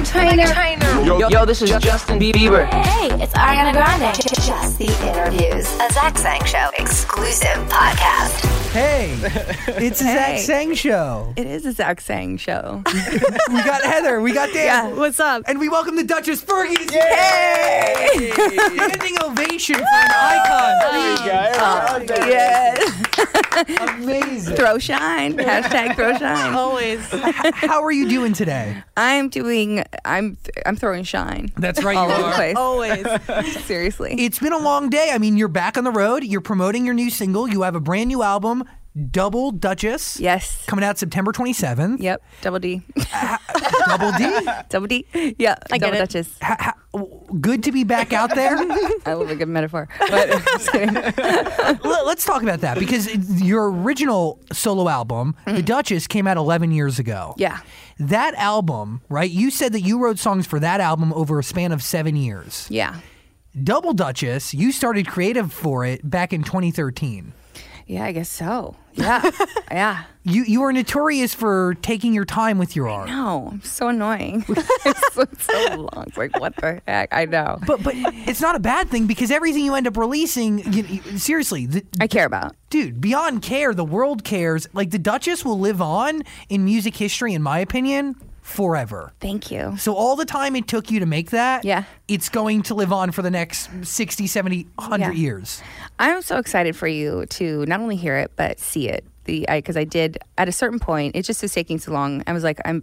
Meghan Trainor. Yo, yo, this is Justin Bieber. Hey, it's Ariana Grande. Just the interviews. A Zach Sang Show exclusive podcast. Hey, it's a Zach Hey. Sang show. It is a Zach Sang show. We got Heather, we got Dan, What's up? and we welcome the Duchess Fergie. Yay! Standing ovation for an icon. Oh, yeah. Amazing. throw shine. Hashtag throw shine. Always. How are you doing today? I'm doing. I'm. I'm throwing shine. That's right, all you over the are. place. Always. Seriously. It's been a long day. I mean, you're back on the road. You're promoting your new single. You have a brand new album, Double Dutchess, yes. coming out September 27th. Yep. Double D. Double D. Double D. Yeah. I get Double it. Duchess. Ha- ha- good to be back out there. I love a good metaphor. But just kidding. Let- Let's talk about that because it- your original solo album, The Dutchess, came out 11 years ago. Mm-hmm. yeah. That album, right? You said that you wrote songs for that album over a span of seven years. Yeah. Double Dutchess, you started creative for it back in 2013. Yeah. I guess so. Yeah. yeah. You you are notorious for taking your time with your art. No, I'm so annoying. it's so, so long. It's like what the heck? I know. But but it's not a bad thing because everything you end up releasing, you, you- seriously, the, I care about. dude, beyond care, the world cares. Like the Dutchess will live on in music history, in my opinion, forever. Thank you. So all the time it took you to make that, Yeah. it's going to live on for the next 60, 70, 100 Yeah. years. I'm so excited for you to not only hear it but see it. The because I, did at a certain point, it just was taking so long. I was like, I'm,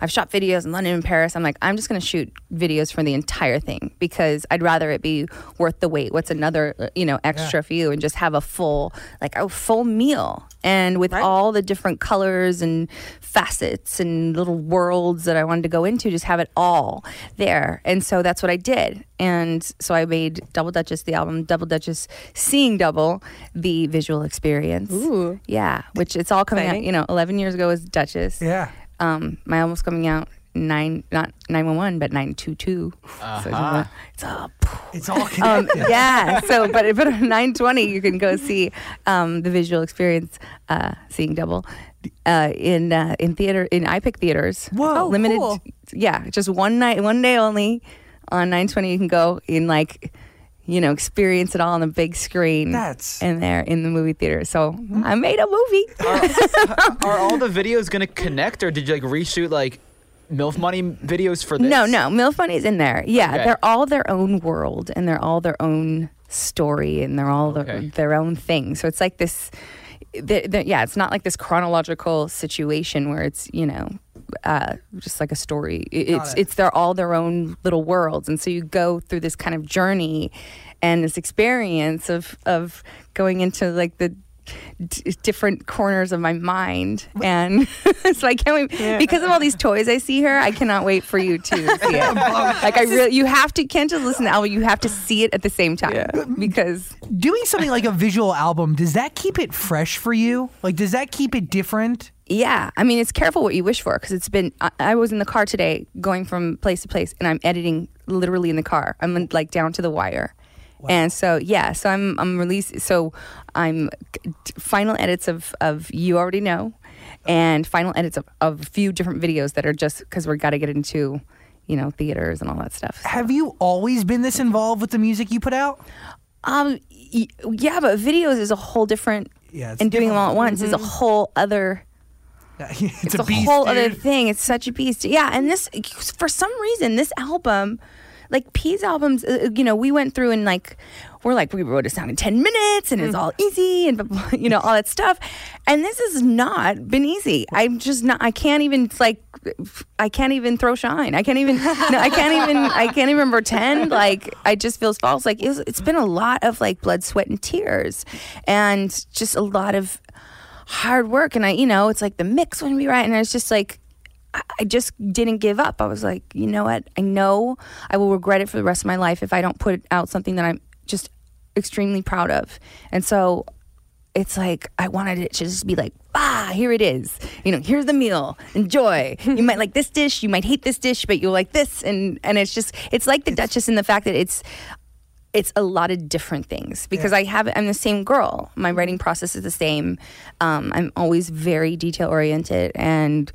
I've shot videos in London and Paris. I'm like, I'm just gonna shoot videos for the entire thing because I'd rather it be worth the wait. What's another you know extra for you and just have a full like a full meal and with all the different colors and facets and little worlds that I wanted to go into, just have it all there. And so that's what I did. And so I made Double Dutchess, the album Double Dutchess, Seeing Double, the visual experience. Ooh. Yeah, which it's all coming out, you know, 11 years ago was Dutchess. Yeah. Um, my album's coming out nine, not 911, but 922. So it's all- it's all It's all um, yeah. So, but but on 920, you can go see um, the visual experience, uh, seeing double, uh, in uh, in theater in iPic theaters. Whoa, limited. cool. Yeah, just one night, one day only. On 920, you can go in like. You know, experience it all on the big screen. That's- in there in the movie theater. So I made a movie. Are all the videos gonna connect, or did you like reshoot like MILF Money videos for this? No, no, MILF Money's in there. Yeah, Okay. they're all their own world and they're all their own story and they're all Okay. their own thing. So it's like this. they're- they're- yeah, it's not like this chronological situation where it's you know uh, just like a story. It- It's it. it's they're all their own little worlds, and so you go through this kind of journey and this experience of of going into like the d- different corners of my mind and so i can't wait because of all these toys i see here i cannot wait for you to see it like i really you have to can't just listen to the album you have to see it at the same time because Doing something like a visual album, does that keep it fresh for you? Like, does that keep it different? Yeah i mean it's careful what you wish for because it's been I, I was in the car today going from place to place and i'm editing literally in the car. I'm like down to the wire. And so yeah so i'm i'm releasing so i'm final edits of of you already know and final edits of, of a few different videos that are just because we're got to get into you know theaters and all that stuff So- Have you always been this involved with the music you put out? um y- yeah but videos is a whole different Yeah, and doing them all at different. once is a whole other it's, it's a a, beast, whole other thing. It's such a beast. Yeah, and this for some reason this album, like P's albums, uh, you know, we went through and like we're like we wrote a song in ten minutes and it's all easy and you know all that stuff, and this has not been easy. I'm just not. I can't even like. I can't even throw shine. I can't even. No, I can't even. I can't even pretend like I just feels false. Like it's, it's been a lot of like blood, sweat, and tears, and just a lot of hard work and I you know it's like the mix wouldn't be right and I was just like I- just didn't give up. I was like, you know what? I know I will regret it for the rest of my life if I don't put out something that I'm just extremely proud of. And so it's like I wanted it to just be like, ah, here it is. You know, here's the meal. Enjoy. you might like this dish, you might hate this dish, but you'll like this and and it's just it's like the Dutchess in the fact that it's it's a lot of different things because I have I'm the same girl. My writing process is the same. Um, I'm always very detail oriented and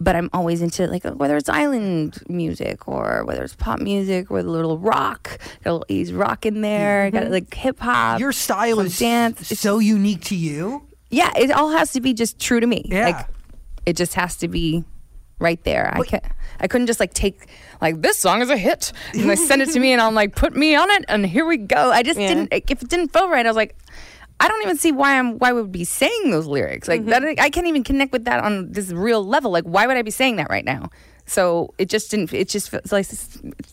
but I'm always into like whether it's island music or whether it's pop music with a little rock, a little 80s rock in there, got like hip hop. Your style is dance. It's- so unique to you. yeah, it all has to be just true to me. Yeah. Like it just has to be right there. I can I couldn't just like take like this song is a hit and they send it to me and I'm like put me on it and here we go. I just Yeah. didn't if it didn't feel right. I was like I don't even see why I'm why would be saying those lyrics. Like mm-hmm. that I can't even connect with that on this real level. Like why would I be saying that right now? So it just didn't it just feels like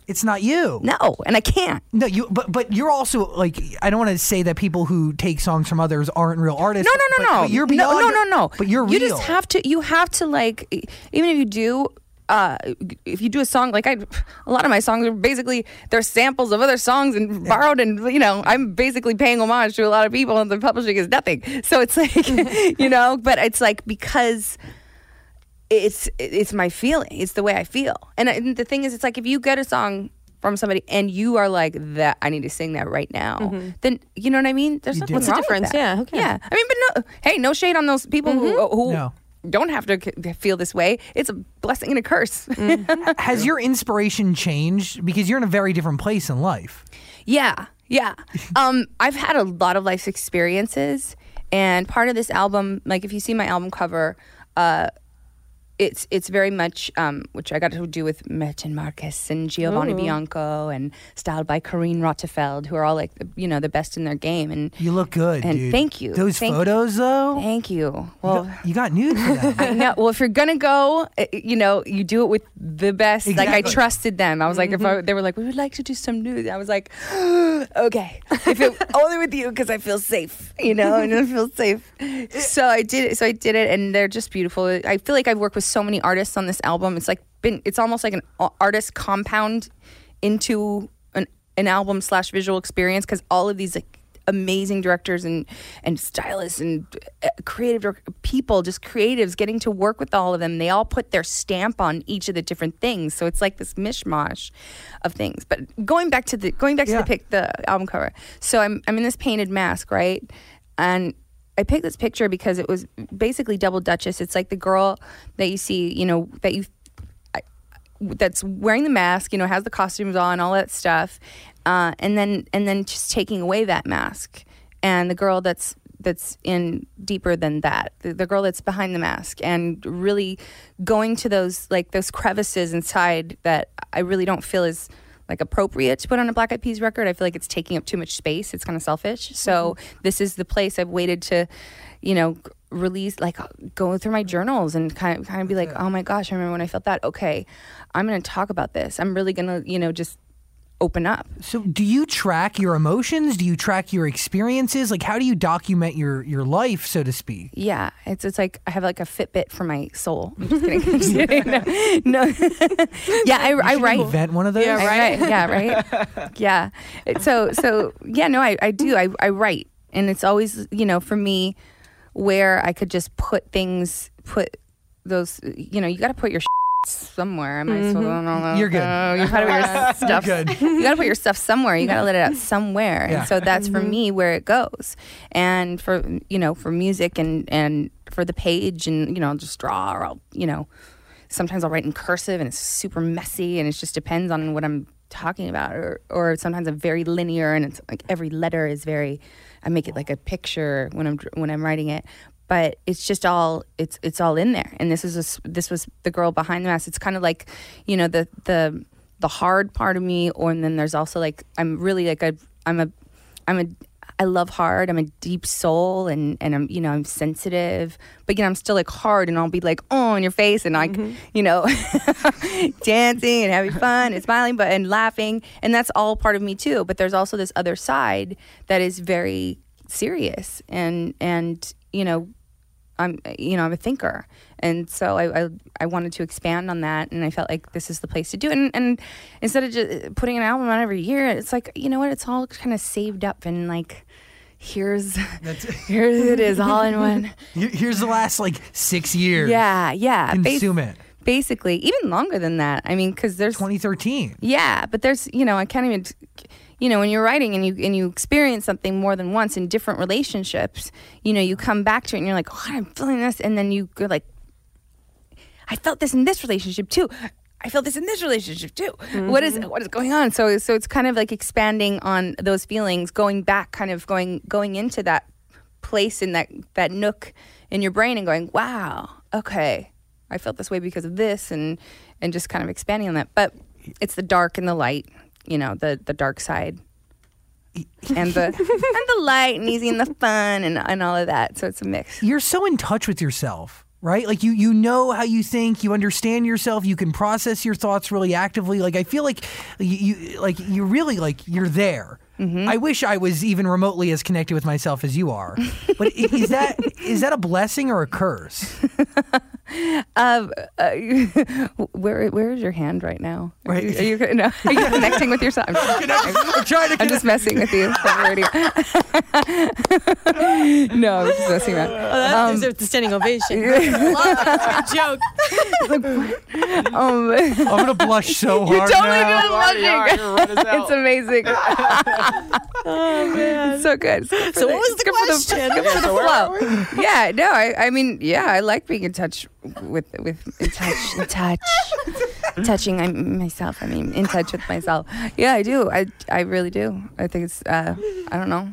It's not you. no, and I can't. No, you. But but you're also like I don't want to say that people who take songs from others aren't real artists. No, no, no, but, no. But you're no, beyond. no, no, no. But you're You real. just have to. You have to like, even if you do. Uh, if you do a song like I, a lot of my songs are basically they're samples of other songs and borrowed, and you know I'm basically paying homage to a lot of people, and the publishing is nothing. So it's like, you know, but it's like because it's it's my feeling, it's the way I feel, and, I, and the thing is, it's like if you get a song from somebody and you are like that, I need to sing that right now, then you know what I mean. There's You nothing. What's the wrong with difference? that. Yeah, who cares? yeah. I mean, but no, hey, no shade on those people who who No. don't have to feel this way. It's a blessing and a curse. Has your inspiration changed because you're in a very different place in life? yeah, yeah. Um, I've had a lot of life experiences, and part of this album, like if you see my album cover, uh, it's it's very much um, which I got to do with Mert and Marcus and Giovanni Bianco and styled by Carine Roitfeld, who are all like the, you know the best in their game. And You look good, And dude. thank you. Those Thank- photos, though. thank you. you Well. got- you got nude for. I know. Well, if you're gonna go, uh, you know, you do it with the best. Like I trusted them. I was like, if I, they were like, we would like to do some nude. I was like, okay, if it only with you because I feel safe, you know, and I feel safe. So I did it. So I did it, and they're just beautiful. I feel like I've worked with so many artists on this album. It's like been. It's almost like an artist compound into an an album slash visual experience because all of these like amazing directors and and stylists and uh, creative people just creatives getting to work with all of them they all put their stamp on each of the different things so it's like this mishmash of things but going back to the going back to the pick the album cover so i'm i'm in this painted mask right and I picked this picture because it was basically double dutchess. It's like the girl that you see, you know, that you that's wearing the mask, you know, has the costumes on, all that stuff, uh, and then and then just taking away that mask, and the girl that's that's in deeper than that, the, the girl that's behind the mask, and really going to those like those crevices inside that I really don't feel is like appropriate to put on a Black Eyed Peas record. I feel like it's taking up too much space. It's kind of selfish. So mm-hmm. this is the place I've waited to, you know, release like uh, go through my journals and kind of kind of be like, oh my gosh, I remember when I felt that. Okay, I'm going to talk about this. I'm really going to, you know, just open up. So, do you track your emotions? Do you track your experiences? Like, how do you document your your life, so to speak? Yeah, it's it's like I have like a Fitbit for my soul. I'm just kidding. I'm just kidding. No, no. yeah, I, I write. Invent one of those. Yeah, right. Yeah, right. yeah. So so yeah, no, I, I do. I, I write. And it's always, you know, for me where I could just put things put those you know, you gotta put your somewhere. Am I so, You're good. Uh, you gotta put your stuff. good. You gotta put your stuff somewhere. You gotta let it out somewhere. Yeah. And so that's for me where it goes. And for you know, for music and and for the page and you know, I'll just draw or I'll, you know, sometimes I'll write in cursive and it's super messy and it just depends on what I'm talking about or or sometimes I'm very linear and it's like every letter is very I make it like a picture when I'm when I'm writing it but it's just all it's it's all in there. And this is a this was the girl behind the mask. It's kind of like you know the the the hard part of me or and then there's also like I'm really like a I'm a I'm a I love hard. I'm a deep soul and and I'm you know I'm sensitive, but you know I'm still like hard and I'll be like oh in your face and like mm-hmm. you know dancing and having fun and smiling but and laughing. And that's all part of me too. But there's also this other side that is very serious. And and you know I'm you know I'm a thinker, and so I, I I wanted to expand on that, and I felt like this is the place to do it. And, and instead of just putting an album out every year, it's like you know what, it's all kind of saved up and like here's here it is all in one. Here's the last like six years. Yeah, yeah. bas- Consume it. Basically, even longer than that. I mean, because there's 2013. yeah, but there's you know I can't even you know when you're writing and you and you experience something more than once in different relationships you know you come back to it and you're like oh, i'm feeling this and then you go like i felt this in this relationship too I felt this in this relationship too. What is mm-hmm. what is going on? So so it's kind of like expanding on those feelings, going back, kind of going going into that place in that that nook in your brain and going, wow, okay, I felt this way because of this, and and just kind of expanding on that. But it's the dark and the light, you know, the the dark side. and the and the light and easy and the fun and, and all of that. So it's a mix. You're so in touch with yourself, right? Like you you know how you think, you understand yourself, you can process your thoughts really actively. Like I feel like you, you like you really like you're there. Mm-hmm. I wish I was even remotely as connected with myself as you are. But is that is that a blessing or a curse? Um, uh, where where is your hand right now? Are Right. you, are you, no, are you connecting with yourself? I'm, I'm trying to I'm just messing with you. on the radio. no, I'm just messing around. Oh, that Um, deserves the standing ovation. joke. Um, I'm gonna blush so hard totally now. doing blushing. You're right as hell. It's amazing. Oh man. so good. It's good So what was the it's good for question? it's Yeah, for so the where flow. Yeah, no, I, I mean, yeah, I like being in touch with with in touch, in touch, touching I, myself. I mean, in touch with myself. Yeah, I do. I I really do. I think it's. Uh, I don't know.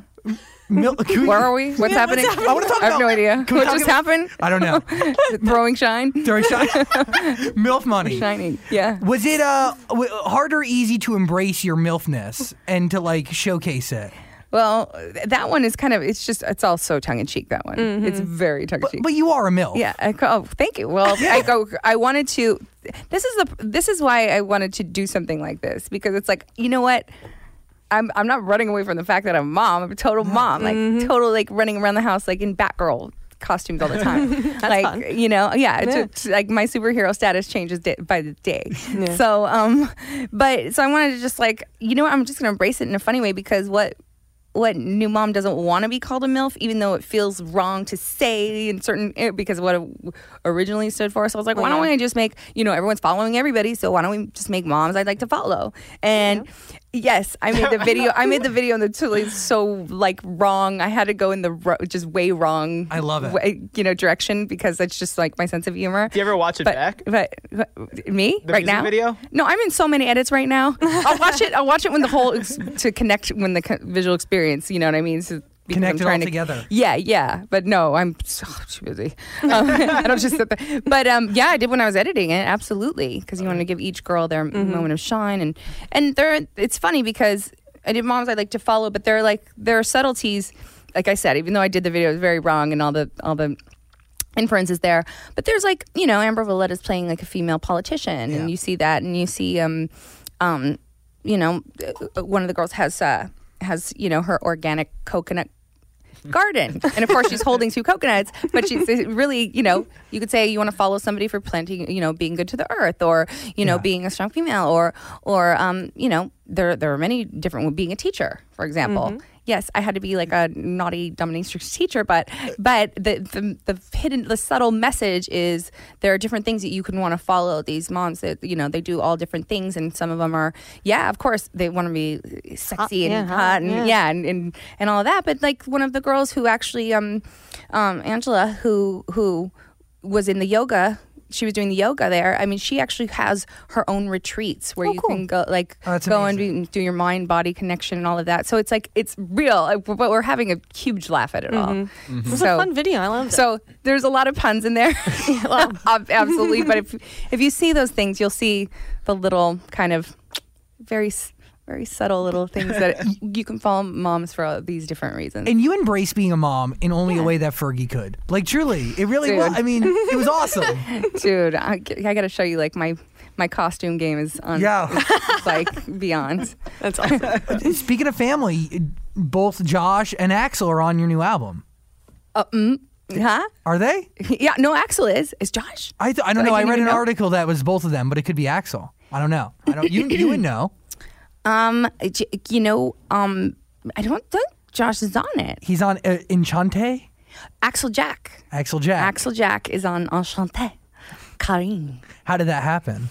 Mil- we- Where are we? What's happening? I want to talk I have no idea. What just about- happened? I don't know. Throwing shine, Throwing shine. MILF money. shining. Yeah. Was it uh w- hard or easy to embrace your MILFness and to like showcase it? Well, that one is kind of. It's just. It's all so tongue in cheek. That one. It's very tongue in cheek. but you are a MILF. Yeah. I, oh, thank you. Well, I go. I wanted to. This is the. This is why I wanted to do something like this because it's like you know what. I'm I'm not running away from the fact that I'm a mom. I'm a total mom, like total like running around the house like in Batgirl costumes all the time. like fun. you know, yeah, it's Yeah. it's like my superhero status changes day, by the day. So um, but so I wanted to just like you know what I'm just gonna embrace it in a funny way because what what new mom doesn't want to be called a MILF, even though it feels wrong to say in certain because of what it originally stood for. So I was like, why don't we just make, you know, everyone's following everybody, so why don't we just make moms I'd like to follow? And yes, I made the video. I made the video and the so like wrong. I had to go in the ro- just way wrong. I love it. way- you know, direction because that's just like my sense of humor. Do you ever watch it But, back? but, but me The right now video? no, I'm in so many edits right now. I'll watch it. I'll watch it when the whole to connect when the visual experience. You know what I mean? So, Connect it all to- together. Yeah, yeah. But no, I'm so too busy. Um, I don't just sit there. But um, yeah, I did when I was editing it. Absolutely, because you want to give each girl their moment of shine, and and there. It's funny because I did moms I like to follow, but there are like there are subtleties. Like I said, even though I did the video, it was very wrong, and all the all the inferences there. But there's like, you know, Amber Valletta's playing like a female politician, Yeah. and you see that, and you see, um, um, you know, uh, one of the girls has uh, has you know her organic coconut garden, and of course she's holding two coconuts, but she's really, you know, you could say you want to follow somebody for planting, you know, being good to the earth, or you know, Yeah. being a strong female, or or um, you know, there there are many different being a teacher, for example. Yes, I had to be like a naughty dominatrix teacher, but but the, the the hidden the subtle message is there are different things that you can want to follow. These moms that you know they do all different things, and some of them are yeah, of course they want to be sexy and yeah, hot, hot, and yeah. yeah, and, and and all of that. But like one of the girls who actually um um Angela who who was in the yoga. She was doing the yoga there. I mean, she actually has her own retreats where oh, you can go, like, Oh, go and amazing. do, do your mind body connection and all of that. So it's like it's real, but we're having a huge laugh at it all. Mm-hmm. Mm-hmm. It was So- a fun video. I love it. So there's a lot of puns in there, absolutely. But if if you see those things, you'll see the little kind of very s- very subtle little things that you can follow moms for all these different reasons. And you embrace being a mom in only a way that Fergie could. Like truly, it really Dude. was. I mean, it was awesome. Dude, I, I got to show you like my my costume game is on Yeah. it's like beyond. That's awesome. Speaking of family, both Josh and Axel are on your new album. Uh huh? Are they? Yeah, no, Axel is. Is Josh? I th- I don't I know. I didn't read an know. article that was both of them, but it could be Axel. I don't know. I don't. You you would know. Um, you know, um, I don't think Josh is on it. He's on uh, Enchanté. Axel Jack. Axel Jack. Axel Jack is on Enchanté. Carine. How did that happen?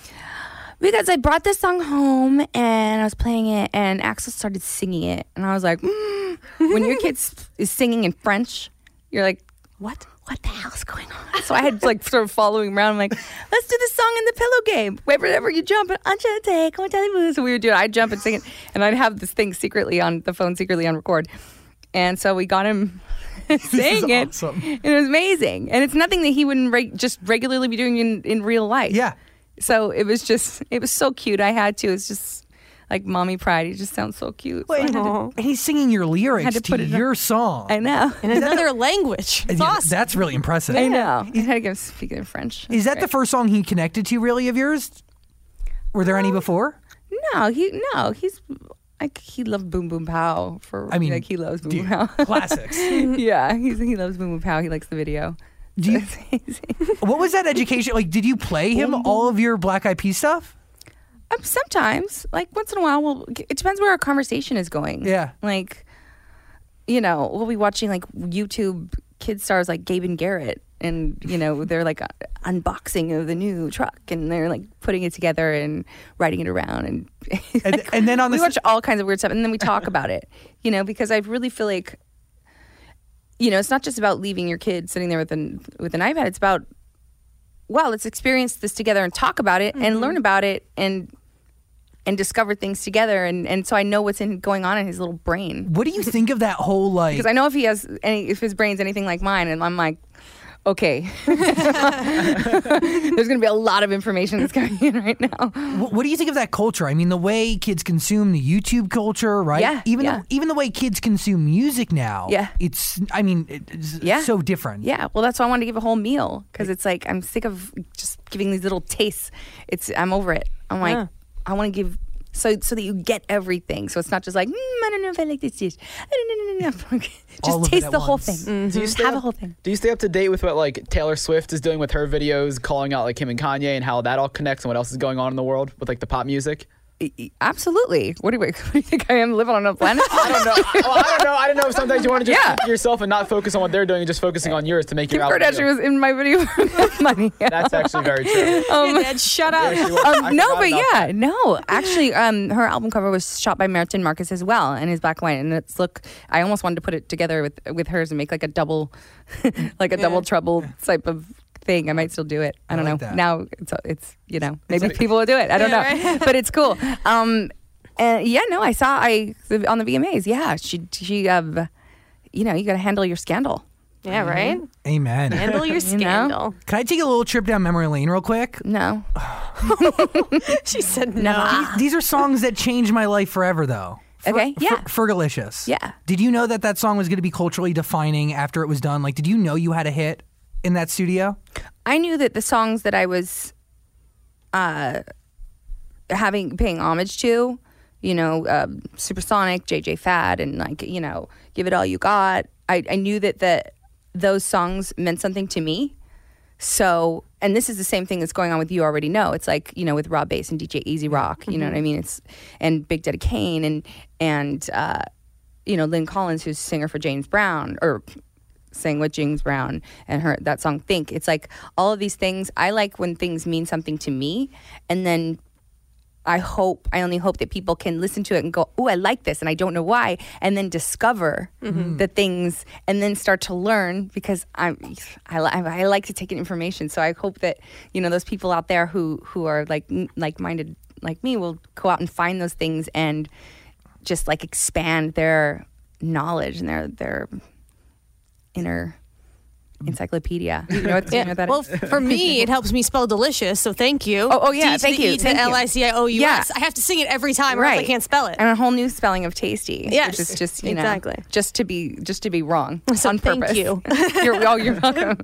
Because I brought this song home and I was playing it, and Axel started singing it, and I was like, mm. when your kid is singing in French, you're like, what? What the hell's going on? So I had like sort of following around. I'm like, let's do the song in the pillow game. Wherever you jump, Enchanté, come on tell you. So we would do it. I'd jump and sing it, and I'd have this thing secretly on the phone, secretly on record. And so we got him saying it. awesome. And it was amazing. And it's nothing that he wouldn't reg- just regularly be doing in, in real life. Yeah. So it was just, it was so cute. I had to. It's just like mommy pride. He just sounds so cute. So I, to- he's singing your lyrics Had to to, put it on- your song. I know. In another language. It's Yeah, awesome. That's really impressive. I know. I had to go speaking in French. Is that the first song he connected to, really, of yours? Were there any um, before? No, he no, he's like he loved Boom Boom Pow for. I mean, like he loves Boom dude, Boom Pow. classics. yeah, he's, he loves Boom Boom Pow. He likes the video. Do you- So it's amazing. what was that education like? Did you play him all of your Black Eyed Peas stuff? Um, sometimes, like once in a while, we'll. It depends where our conversation is going. Yeah. Like, you know, we'll be watching like YouTube kid stars like Gabe and Garrett, and you know they're like uh, unboxing of the new truck, and they're like putting it together and riding it around, and And, and then on we the watch all kinds of weird stuff, and then we talk about it. You know, because I really feel like, you know, it's not just about leaving your kid sitting there with an with an iPad. It's about, well, let's experience this together and talk about it and learn about it and and discover things together. And and so I know what's in going on in his little brain what do you think of that whole like? because I know if he has any, if his brain's anything like mine, and I'm like. Okay, there's going to be a lot of information that's coming in right now. What, what do you think of that culture? I mean, the way kids consume the YouTube culture, right? Yeah, Even yeah. The, even the way kids consume music now. Yeah. It's. I mean, it's Yeah. so different. Yeah, well, that's why I wanted to give a whole meal because it's like I'm sick of just giving these little tastes. It's I'm over it. I'm like Yeah. I want to give so so that you get everything. So it's not just like mm, I don't know if I like this dish. I don't know. No, no, no. Just taste at the whole once. thing. Do you stay Have a whole thing. Do you stay up to date with what like Taylor Swift is doing with her videos, calling out like him and Kanye, and how that all connects, and what else is going on in the world with like the pop music? Absolutely. What do, you, what do you think I am living on a planet? I don't know. well, I don't know. I don't know if sometimes you want to just Yeah. keep yourself and not focus on what they're doing, and just focusing on yours to make Kim your album. Kardashian real. was in my video for money. That's actually very true. Your dad, shut up. Yeah, she was. I Um, no, but yeah, that. no. Actually, um, her album cover was shot by Mert and Marcus as well, and his black and white. And it's look, I almost wanted to put it together with with hers and make like a double, like a double trouble type of thing. I might still do it. I I don't like know. that. Now it's it's you know maybe like- people will do it. I don't Yeah, know, but it's cool. Um, and yeah, no, I saw I on the VMAs. Yeah, she she um, you know, you got to handle your scandal. Yeah, right? Amen. Handle your know? scandal. Can I take a little trip down memory lane real quick? No, She said no. These are songs that changed my life forever, though. Fer- Okay, yeah. Fer- Fergalicious. Yeah. Did you know that that song was going to be culturally defining after it was done? Like, did you know you had a hit in that studio? I knew that the songs that I was uh, having paying homage to, you know, um, Supersonic, JJ Fad, and like you know, Give It All You Got. I, I knew that the those songs meant something to me. So, and this is the same thing that's going on with you already know. It's like you know with Rob Base and DJ E-Z Rock. You know what I mean? It's and Big Daddy Kane and and uh, you know Lyn Collins, who's singer for James Brown or sang with James Brown and her that song Think. It's like all of these things. I like when things mean something to me, and then I hope I only hope that people can listen to it and go, "Oh, I like this," and I don't know why, and then discover mm-hmm. the things, and then start to learn because I'm I, I like to take in information. So I hope that you know those people out there who who are like like minded like me will go out and find those things and just like expand their knowledge and their their inner mm-hmm. encyclopedia. You know what, you know what that well, is? for me, it helps me spell delicious, so thank you. Oh, oh, yeah, D to thank the you, E to thank you. L I C I O U S. Yeah. I have to sing it every time, or else I can't spell it. And a whole new spelling of tasty. Yes, which is just you know, exactly. just to be just to be wrong So on thank purpose. you. you're, oh, you're welcome.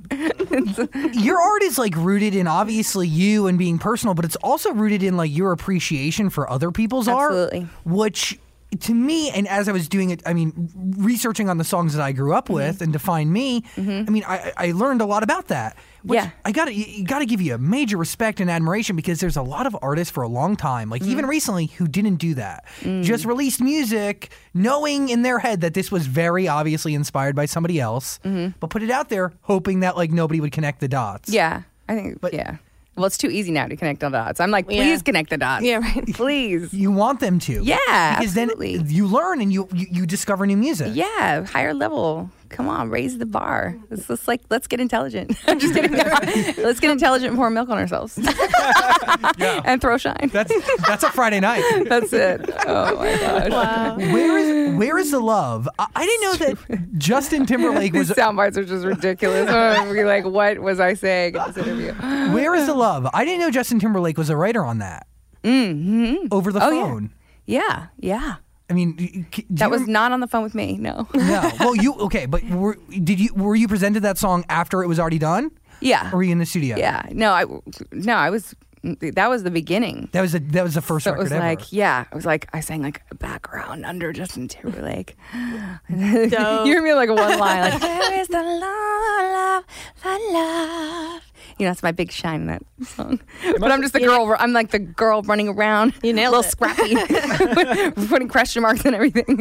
Your art is like rooted in obviously you and being personal, but it's also rooted in like your appreciation for other people's Absolutely. art, which to me, and as I was doing it, I mean, researching on the songs that I grew Mm-hmm. up with and define me, I mean, I, I learned a lot about that. Which Yeah. I got to you got to give you a major respect and admiration because there's a lot of artists for a long time, like Mm-hmm. even recently, who didn't do that. Mm. Just released music, knowing in their head that this was very obviously inspired by somebody else, but put it out there hoping that like nobody would connect the dots. Mm-hmm. yeah, I think. But- yeah, Well, it's too easy now to connect the dots. I'm like, Yeah. please connect the dots. Yeah, right. Please. You want them to. Yeah, Because absolutely. then you learn and you, you, you discover new music. Yeah, higher level. Come on, raise the bar. It's just like let's get intelligent. I'm just kidding. let's get intelligent and pour milk on ourselves and throw shine. That's that's a Friday night. That's it. Oh my gosh. Wow. Where is where is the love? I, I didn't know that Justin Timberlake These was. sound bites are just ridiculous. I'm be like, what was I saying in this interview? Where is the love? I didn't know Justin Timberlake was a writer on that. Mm-hmm. Over the Oh, yeah. phone. Yeah, yeah. I mean, y- y- do That was rem- not on the phone with me. No. no. Well, you okay? But were, did you were you presented that song after it was already done? Yeah. Or were you in the studio? Yeah. No, I no, I was that was the beginning. That was the that was the first So it was ever. like, yeah, it was like I sang like a background under Justin Timberlake. you hear me like one line, like "Where is the love, the love?" You know, that's my big shine in that song. But I'm just the girl. I'm like the girl running around. You nailed little it. scrappy, putting question marks and everything.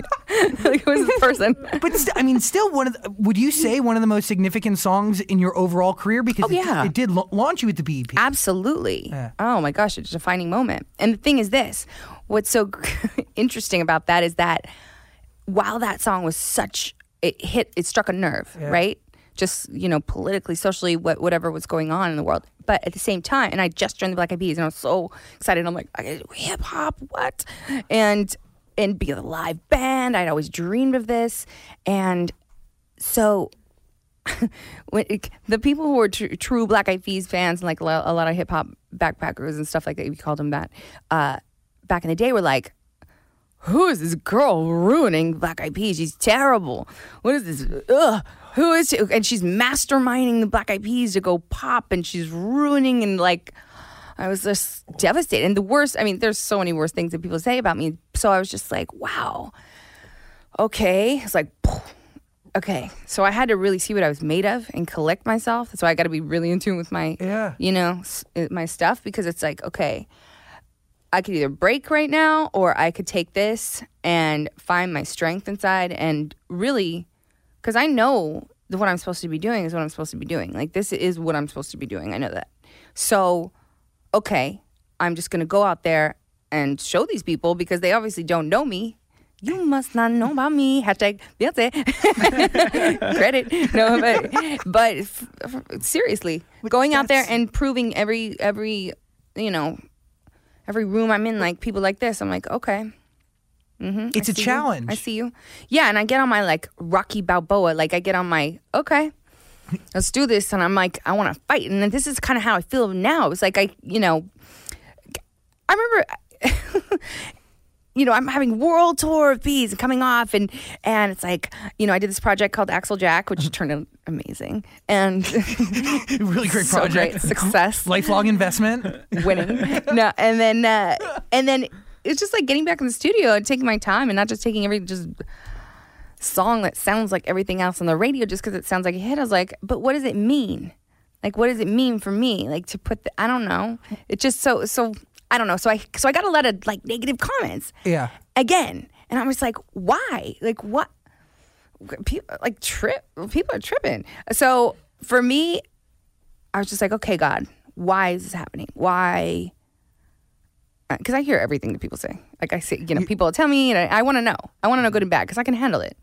like it was the person. But st- I mean, still one of the, would you say one of the most significant songs in your overall career because Oh, yeah. it, it did la- launch you at the BEP. Absolutely. Yeah. Oh my gosh, it's a defining moment. And the thing is this what's so interesting about that is that while that song was such, it hit, it struck a nerve, right? Just, you know, politically, socially, what, whatever was going on in the world. But at the same time, and I just joined the Black Eyed Peas and I was so excited. I'm like, hip hop, what? And, and be a live band. I'd always dreamed of this. And so when the people who were tr- true Black Eyed Peas fans and like a lot, a lot of hip hop backpackers and stuff like that, we called them that, uh, back in the day were like, who is this girl ruining Black Eyed Peas? She's terrible. What is this? Ugh. Who is she? And she's masterminding the Black Eyed Peas to go pop and she's ruining and like, I was just devastated. And the worst, I mean, there's so many worse things that people say about me. So I was just like, wow, okay. It's like, okay. So I had to really see what I was made of and collect myself. So I got to be really in tune with my, Yeah. you know, uh, my stuff because it's like, okay, I could either break right now or I could take this and find my strength inside and really, because I know that what I'm supposed to be doing is what I'm supposed to be doing. Like, this is what I'm supposed to be doing. I know that. So, okay, I'm just going to go out there and show these people because they obviously don't know me. You must not know about me. Hashtag Beyonce. Credit. No, but but f- f- seriously, going out there and proving every every you know every room I'm in, like people like this, I'm like, okay. Mm-hmm, It's I a see you. challenge. I see you. Yeah, and I get on my like Rocky Balboa, like I get on my okay, let's do this, and I'm like, I want to fight, and then this is kind of how I feel now. It's like I, you know, I remember. you know, I'm having world tour of bees and coming off, and and it's like, you know, I did this project called Axel Jack, which turned out amazing, and really great so project. great success Lifelong investment. winning. no, and then uh, and then it's just like getting back in the studio and taking my time and not just taking every just song that sounds like everything else on the radio just because it sounds like a hit. I was like, but what does it mean? Like, what does it mean for me? Like to put the I don't know. It just so so I don't know. So I so I got a lot of like negative comments Yeah. again, and I'm just like, why? Like what? People like trip. People are tripping. So for me, I was just like, okay, God, why is this happening? Why? Because I hear everything that people say. Like I say, you know, people tell me, and I, I want to know. I want to know good and bad because I can handle it.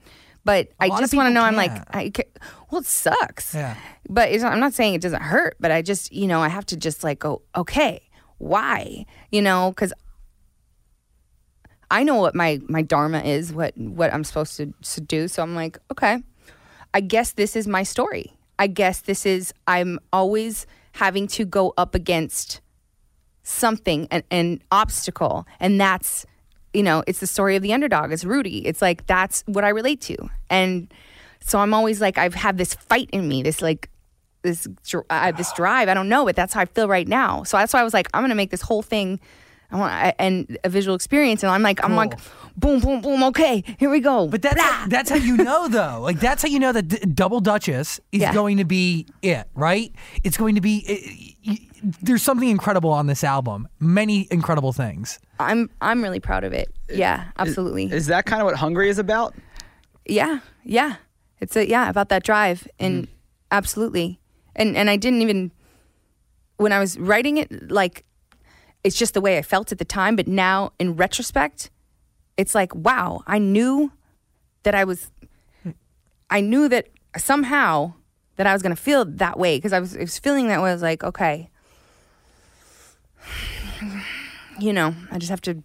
But I just want to know. I'm like, can't. I ca- well, it sucks. Yeah. But it's I'm not saying it doesn't hurt. But I just, you know, I have to just like go, okay, why? You know, because I know what my my dharma is, what what I'm supposed to, to do. So I'm like, okay, I guess this is my story. I guess this is I'm always having to go up against something an, an obstacle. And that's you know it's the story of the underdog. It's rudy. It's like that's what i relate to. And so i'm always like i've had this fight in me this like this uh, this drive. I don't know but that's how i feel right now. So that's why i was like i'm gonna make this whole thing i want I- and a visual experience and i'm like i'm like boom boom boom okay here we go But that's Blah. that's how you know though. Like that's how you know that D- Double Dutchess is Yeah. going to be it, right? It's going to be. It, y- there's something incredible on this album. Many incredible things. i'm i'm really proud of it yeah absolutely Is that kind of what Hungry is about? Yeah, yeah. It's a yeah about that drive and mm-hmm. absolutely. And and I didn't even when I was writing it, like it's just the way I felt at the time. But now, in retrospect, it's like, wow, I knew that I was, I knew that somehow that I was going to feel that way because I was, I was feeling that way. I was like, okay, you know, I just have to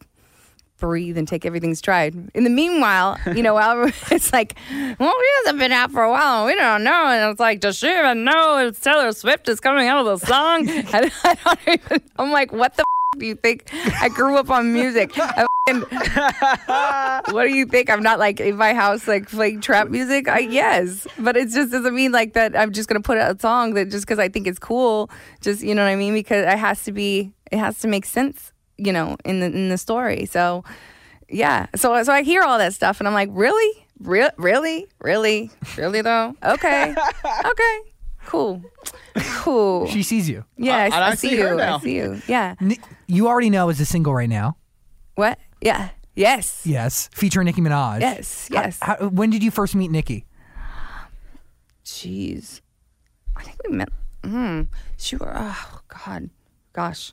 breathe and take everything stride. In the meanwhile, you know, while it's like, well, he hasn't been out for a while. We don't know. And it's like, does she even know Taylor Swift is coming out of the song? I, I don't even, I'm like, what the do you think? I grew up on music. What do you think? I'm not like in my house like playing trap music. I yes, but it just doesn't mean like that. I'm just gonna put out a song that just because I think it's cool. Just you know what I mean? Because it has to be. It has to make sense. You know, in the in the story. So yeah. So so I hear all that stuff and I'm like, really, Re- really, really, really though. Okay, okay, cool, cool. She sees you. Yeah, I, I I see, see her you. now. I see you. Yeah. Ni- You already know is a single right now. What? Yeah. Yes. Yes, featuring Nicki Minaj. Yes. Yes. how- when did you first meet Nicki? Jeez. I think we met. Hmm. She were. Oh God. Gosh.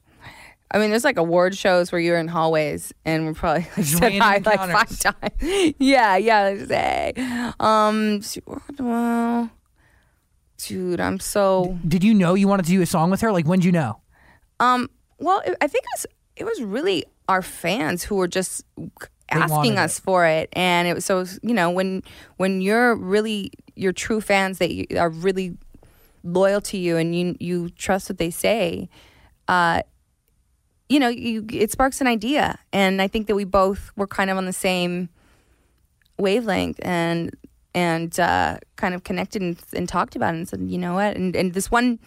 I mean, there's like award shows where you're in hallways and we're probably like, said hi like five times. yeah, yeah. Like, just, hey, um, she- well, dude, I'm so. Did you know you wanted to do a song with her? Like when did you know? Um, well, it, I think it was it was really our fans who were just asking it. us for it, and it was so you know when when you're really your true fans that are really loyal to you and you you trust what they say, uh, you know, you it sparks an idea, and I think that we both were kind of on the same wavelength and and uh, kind of connected and, and talked about it and said, you know what, and and this one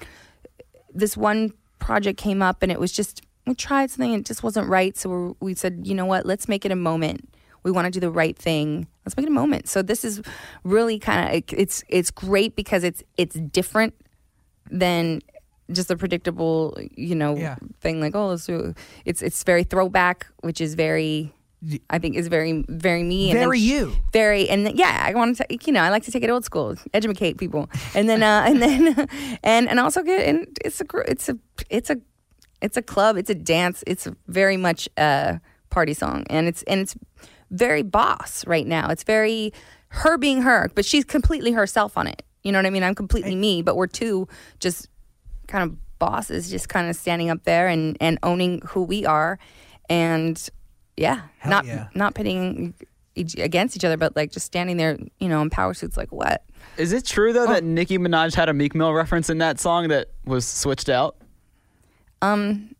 this one project came up and it was just we tried something and it just wasn't right. So we're, we said you know what? Let's make it a moment. We want to do the right thing. Let's make it a moment. So this is really kind of it's it's great because it's it's different than just a predictable you know Yeah. thing like oh it's it's very throwback which is very I think is very very me and Very you. very and then, yeah I want to you know I like to take it old school educate people. And then uh and then and and also get and it's a it's a it's a it's a club it's a dance it's very much a party song. And it's and it's very boss right now. It's very her being her but she's completely herself on it. You know what I mean? I'm completely me but we're two just kind of bosses just kind of standing up there and and owning who we are. And yeah Hell not yeah. not pitting each, against each other but like just standing there you know in power suits like what Is it true though that Nicki Minaj had a Meek Mill reference in that song that was switched out? um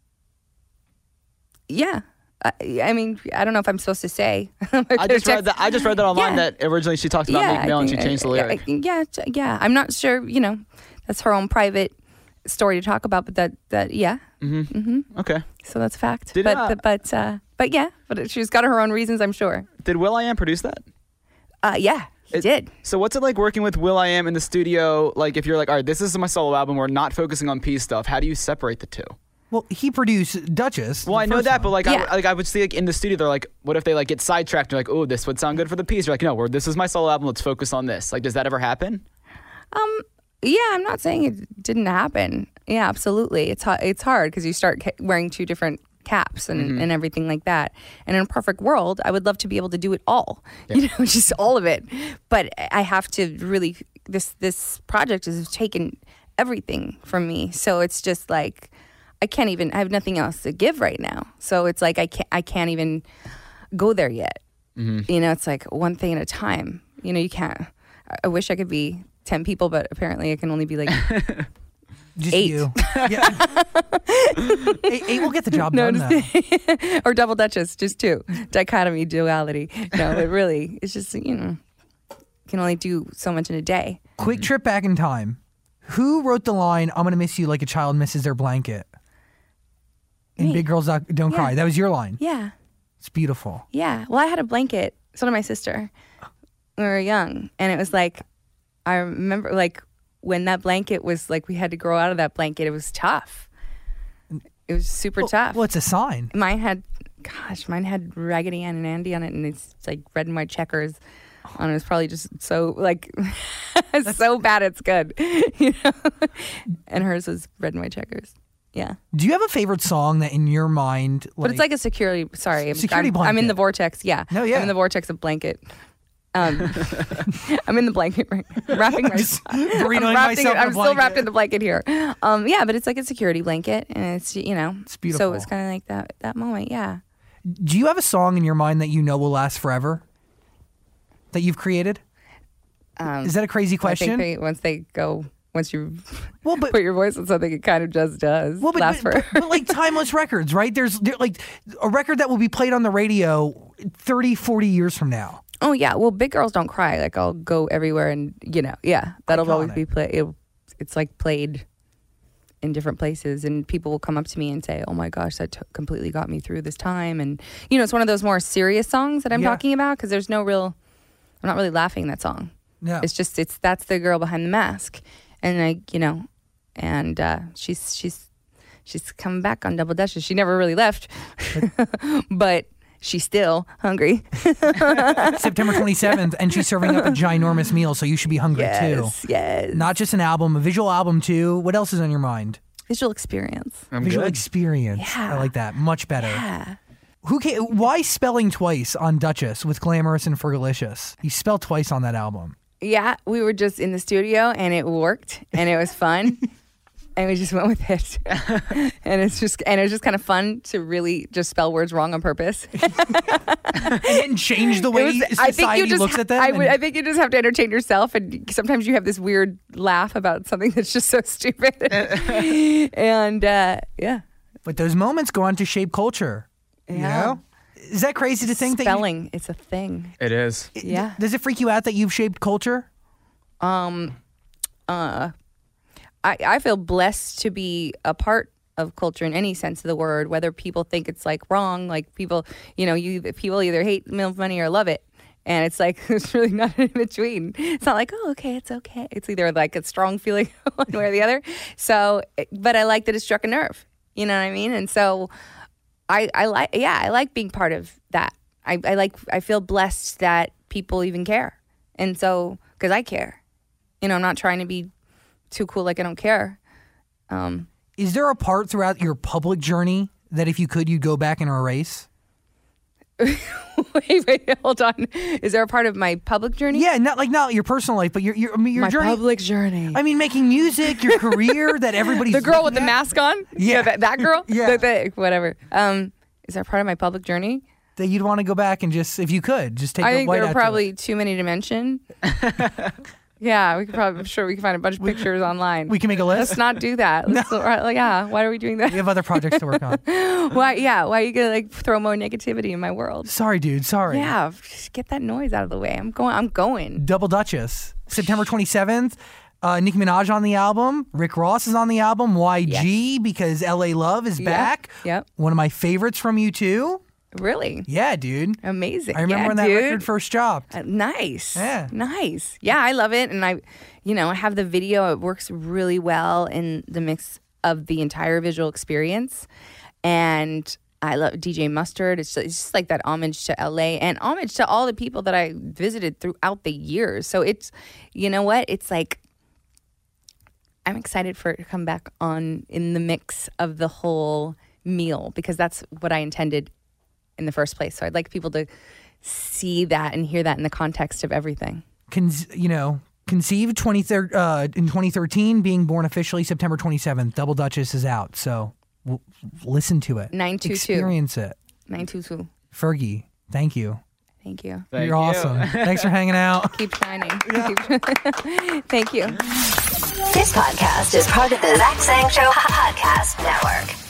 yeah I, I mean i don't know if i'm supposed to say I just read that. I just read that online Yeah. that originally she talked about Meek Mill and she think- changed the yeah, lyric. I- yeah t- yeah i'm not sure you know that's her own private story to talk about but that that yeah Okay. so that's a fact Did, but, uh, but but uh but yeah but she's got her own reasons i'm sure Did will.i.am produce that? uh yeah he It- did So what's it like working with will.i.am in the studio? Like if you're like, all right, this is my solo album. We're not focusing on P stuff. How do you separate the two? Well, he produced Dutchess. Well, I know that, one. but like, Yeah. I, like I would see like in the studio, they're like, what if they like get sidetracked? They're like, oh, this would sound good for the piece. You're like, no, we're, this is my solo album. Let's focus on this. Like, does that ever happen? Um, yeah, I'm not saying it didn't happen. Yeah, absolutely. It's hu- it's hard because you start wearing two different caps and, mm-hmm. and everything like that. And in a perfect world, I would love to be able to do it all, you know, just all of it. But I have to really this this project has taken everything from me. So it's just like I can't even. I have nothing else to give right now. So it's like I can't. I can't even go there yet. Mm-hmm. You know, it's like one thing at a time. You know, you can't. I- I wish I could be ten people, but apparently I can only be like Just eight. you. Yeah. eight, eight will get the job No, done. just- or double dutchess, just two. Dichotomy, duality. No, it really, it's just you know, you can only do so much in a day. Quick trip back in time. Who wrote the line "I'm gonna miss you like a child misses their blanket"? And Me. Big Girls Don't Don't Yeah. Cry. That was your line. Yeah, It's beautiful. yeah. Well, I had a blanket. So did my sister. We were young, and it was like, I remember like when that blanket was like we had to grow out of that blanket. It was tough. It was super tough. Well, it's a sign. Mine had, gosh, mine had Raggedy Ann and Andy on it, and it's like red and white checkers. On it was probably just so like so bad it's good, you know. and hers was red and white checkers. Yeah. Do you have a favorite song that in your mind? Like, But it's like a security. Sorry, I'm, Security I'm, I'm in the vortex. Yeah. No, yeah. I'm in the vortex of blanket. Um, I'm in the blanket right now. Wrapping my, burritoing myself in I'm still wrapped in the blanket here. Um, yeah, but it's like a security blanket, and it's you know, It's beautiful. So it's kind of like that that moment. Yeah. do you have a song in your mind that you know will last forever? That you've created? Um, Is that a crazy I question? think they, once they go, once you well, but put your voice on something, it kind of just does Well, but, last but, forever. but, but like timeless records, right? There's there, like a record that will be played on the radio 30, 40 years from now. Oh yeah, well, big girls don't cry. Like I'll go everywhere, and you know, yeah, that'll always be played. It, it's like played in different places, and people will come up to me and say, "Oh my gosh, that t- completely got me through this time." And you know, it's one of those more serious songs that I'm Yeah. talking about because there's no real. I'm not really laughing that song. No. It's just it's that's the girl behind the mask, and I you know, and uh, she's she's she's coming back on double dutchess. She never really left, but she's still hungry. September 27th, and she's serving up a ginormous meal, so you should be hungry too. Yes, yes. Not just an album, a visual album too. What else is on your mind? visual experience. I'm visual good. experience. Yeah. I like that. Much better. Yeah. Who ca why spelling twice on Dutchess with Glamorous and Fergalicious? You spell twice on that album. Yeah, we were just in the studio and it worked and it was fun. and we just went with it. and it's just and it was just kind of fun to really just spell words wrong on purpose. And didn't change the way was- society I think you just looks ha- at them. I, and- I think you just have to entertain yourself and sometimes you have this weird laugh about something that's just so stupid. and uh, yeah. but those moments go on to shape culture. You Yeah. know? Is that crazy to think that Spelling, it's a thing. It is. Yeah. Does it freak you out that you've shaped culture? um uh I, I feel blessed to be a part of culture in any sense of the word whether people think it's like wrong like people you know you people either hate MILF money or love it. And it's like it's really not in between. It's not like oh okay it's okay. It's either like a strong feeling one way or the other. So eh, but i like that it struck a nerve. You know what i mean? And so i i like yeah i like being part of that. I, I like i feel blessed that people even care. And so because i care. You know, I'm not trying to be too cool like I don't care. Um, Is there a part throughout your public journey that if you could, you'd go back and erase? wait, wait, hold on. Is there a part of my public journey? Yeah, not like not your personal life, but your your, I mean, your my journey. public journey. I mean, making music, your career that everybody's the girl with the mask on? Yeah. that, that girl? Yeah. The- the- whatever. Um, is that part of my public journey? that you'd want to go back and just if you could just take I the think there are it. probably too many to mention. Yeah, we could probably, I'm sure we can find a bunch of pictures online. We can make a list. Let's not do that. Let's, like, yeah, why are we doing that? We have other projects to work on. Why? Yeah, why are you gonna like throw more negativity in my world? Sorry, dude. Sorry. Yeah, just get that noise out of the way. I'm going. I'm going. Double Dutchess, September 27th. Uh, Nicki Minaj on the album. Rick Ross is on the album. YG because LA Love is Yeah. back. Yep. One of my favorites from you too. Really Yeah, dude. amazing. I remember yeah, when that dude. record first dropped. Uh, nice. Yeah. Nice. Yeah, I love it, and I, you know, I have the video. It works really well in the mix of the entire visual experience, and. I love DJ Mustard. It's just, it's just like that homage to LA and homage to all the people that I visited throughout the years. So it's, you know what? It's like I'm excited for it to come back on in the mix of the whole meal because that's what I intended in the first place. So I'd like people to see that and hear that in the context of everything. Con- you know, conceived 23rd, uh, in 2013, being born officially September 27th. Double Dutchess is out. So w- listen to it. 922. Experience it. 922. Fergie, thank you. Thank you. Thank You're you. awesome. Thanks for hanging out. Keep shining. Keep- Thank you. This podcast is part of the Zach Sang Show Podcast Network.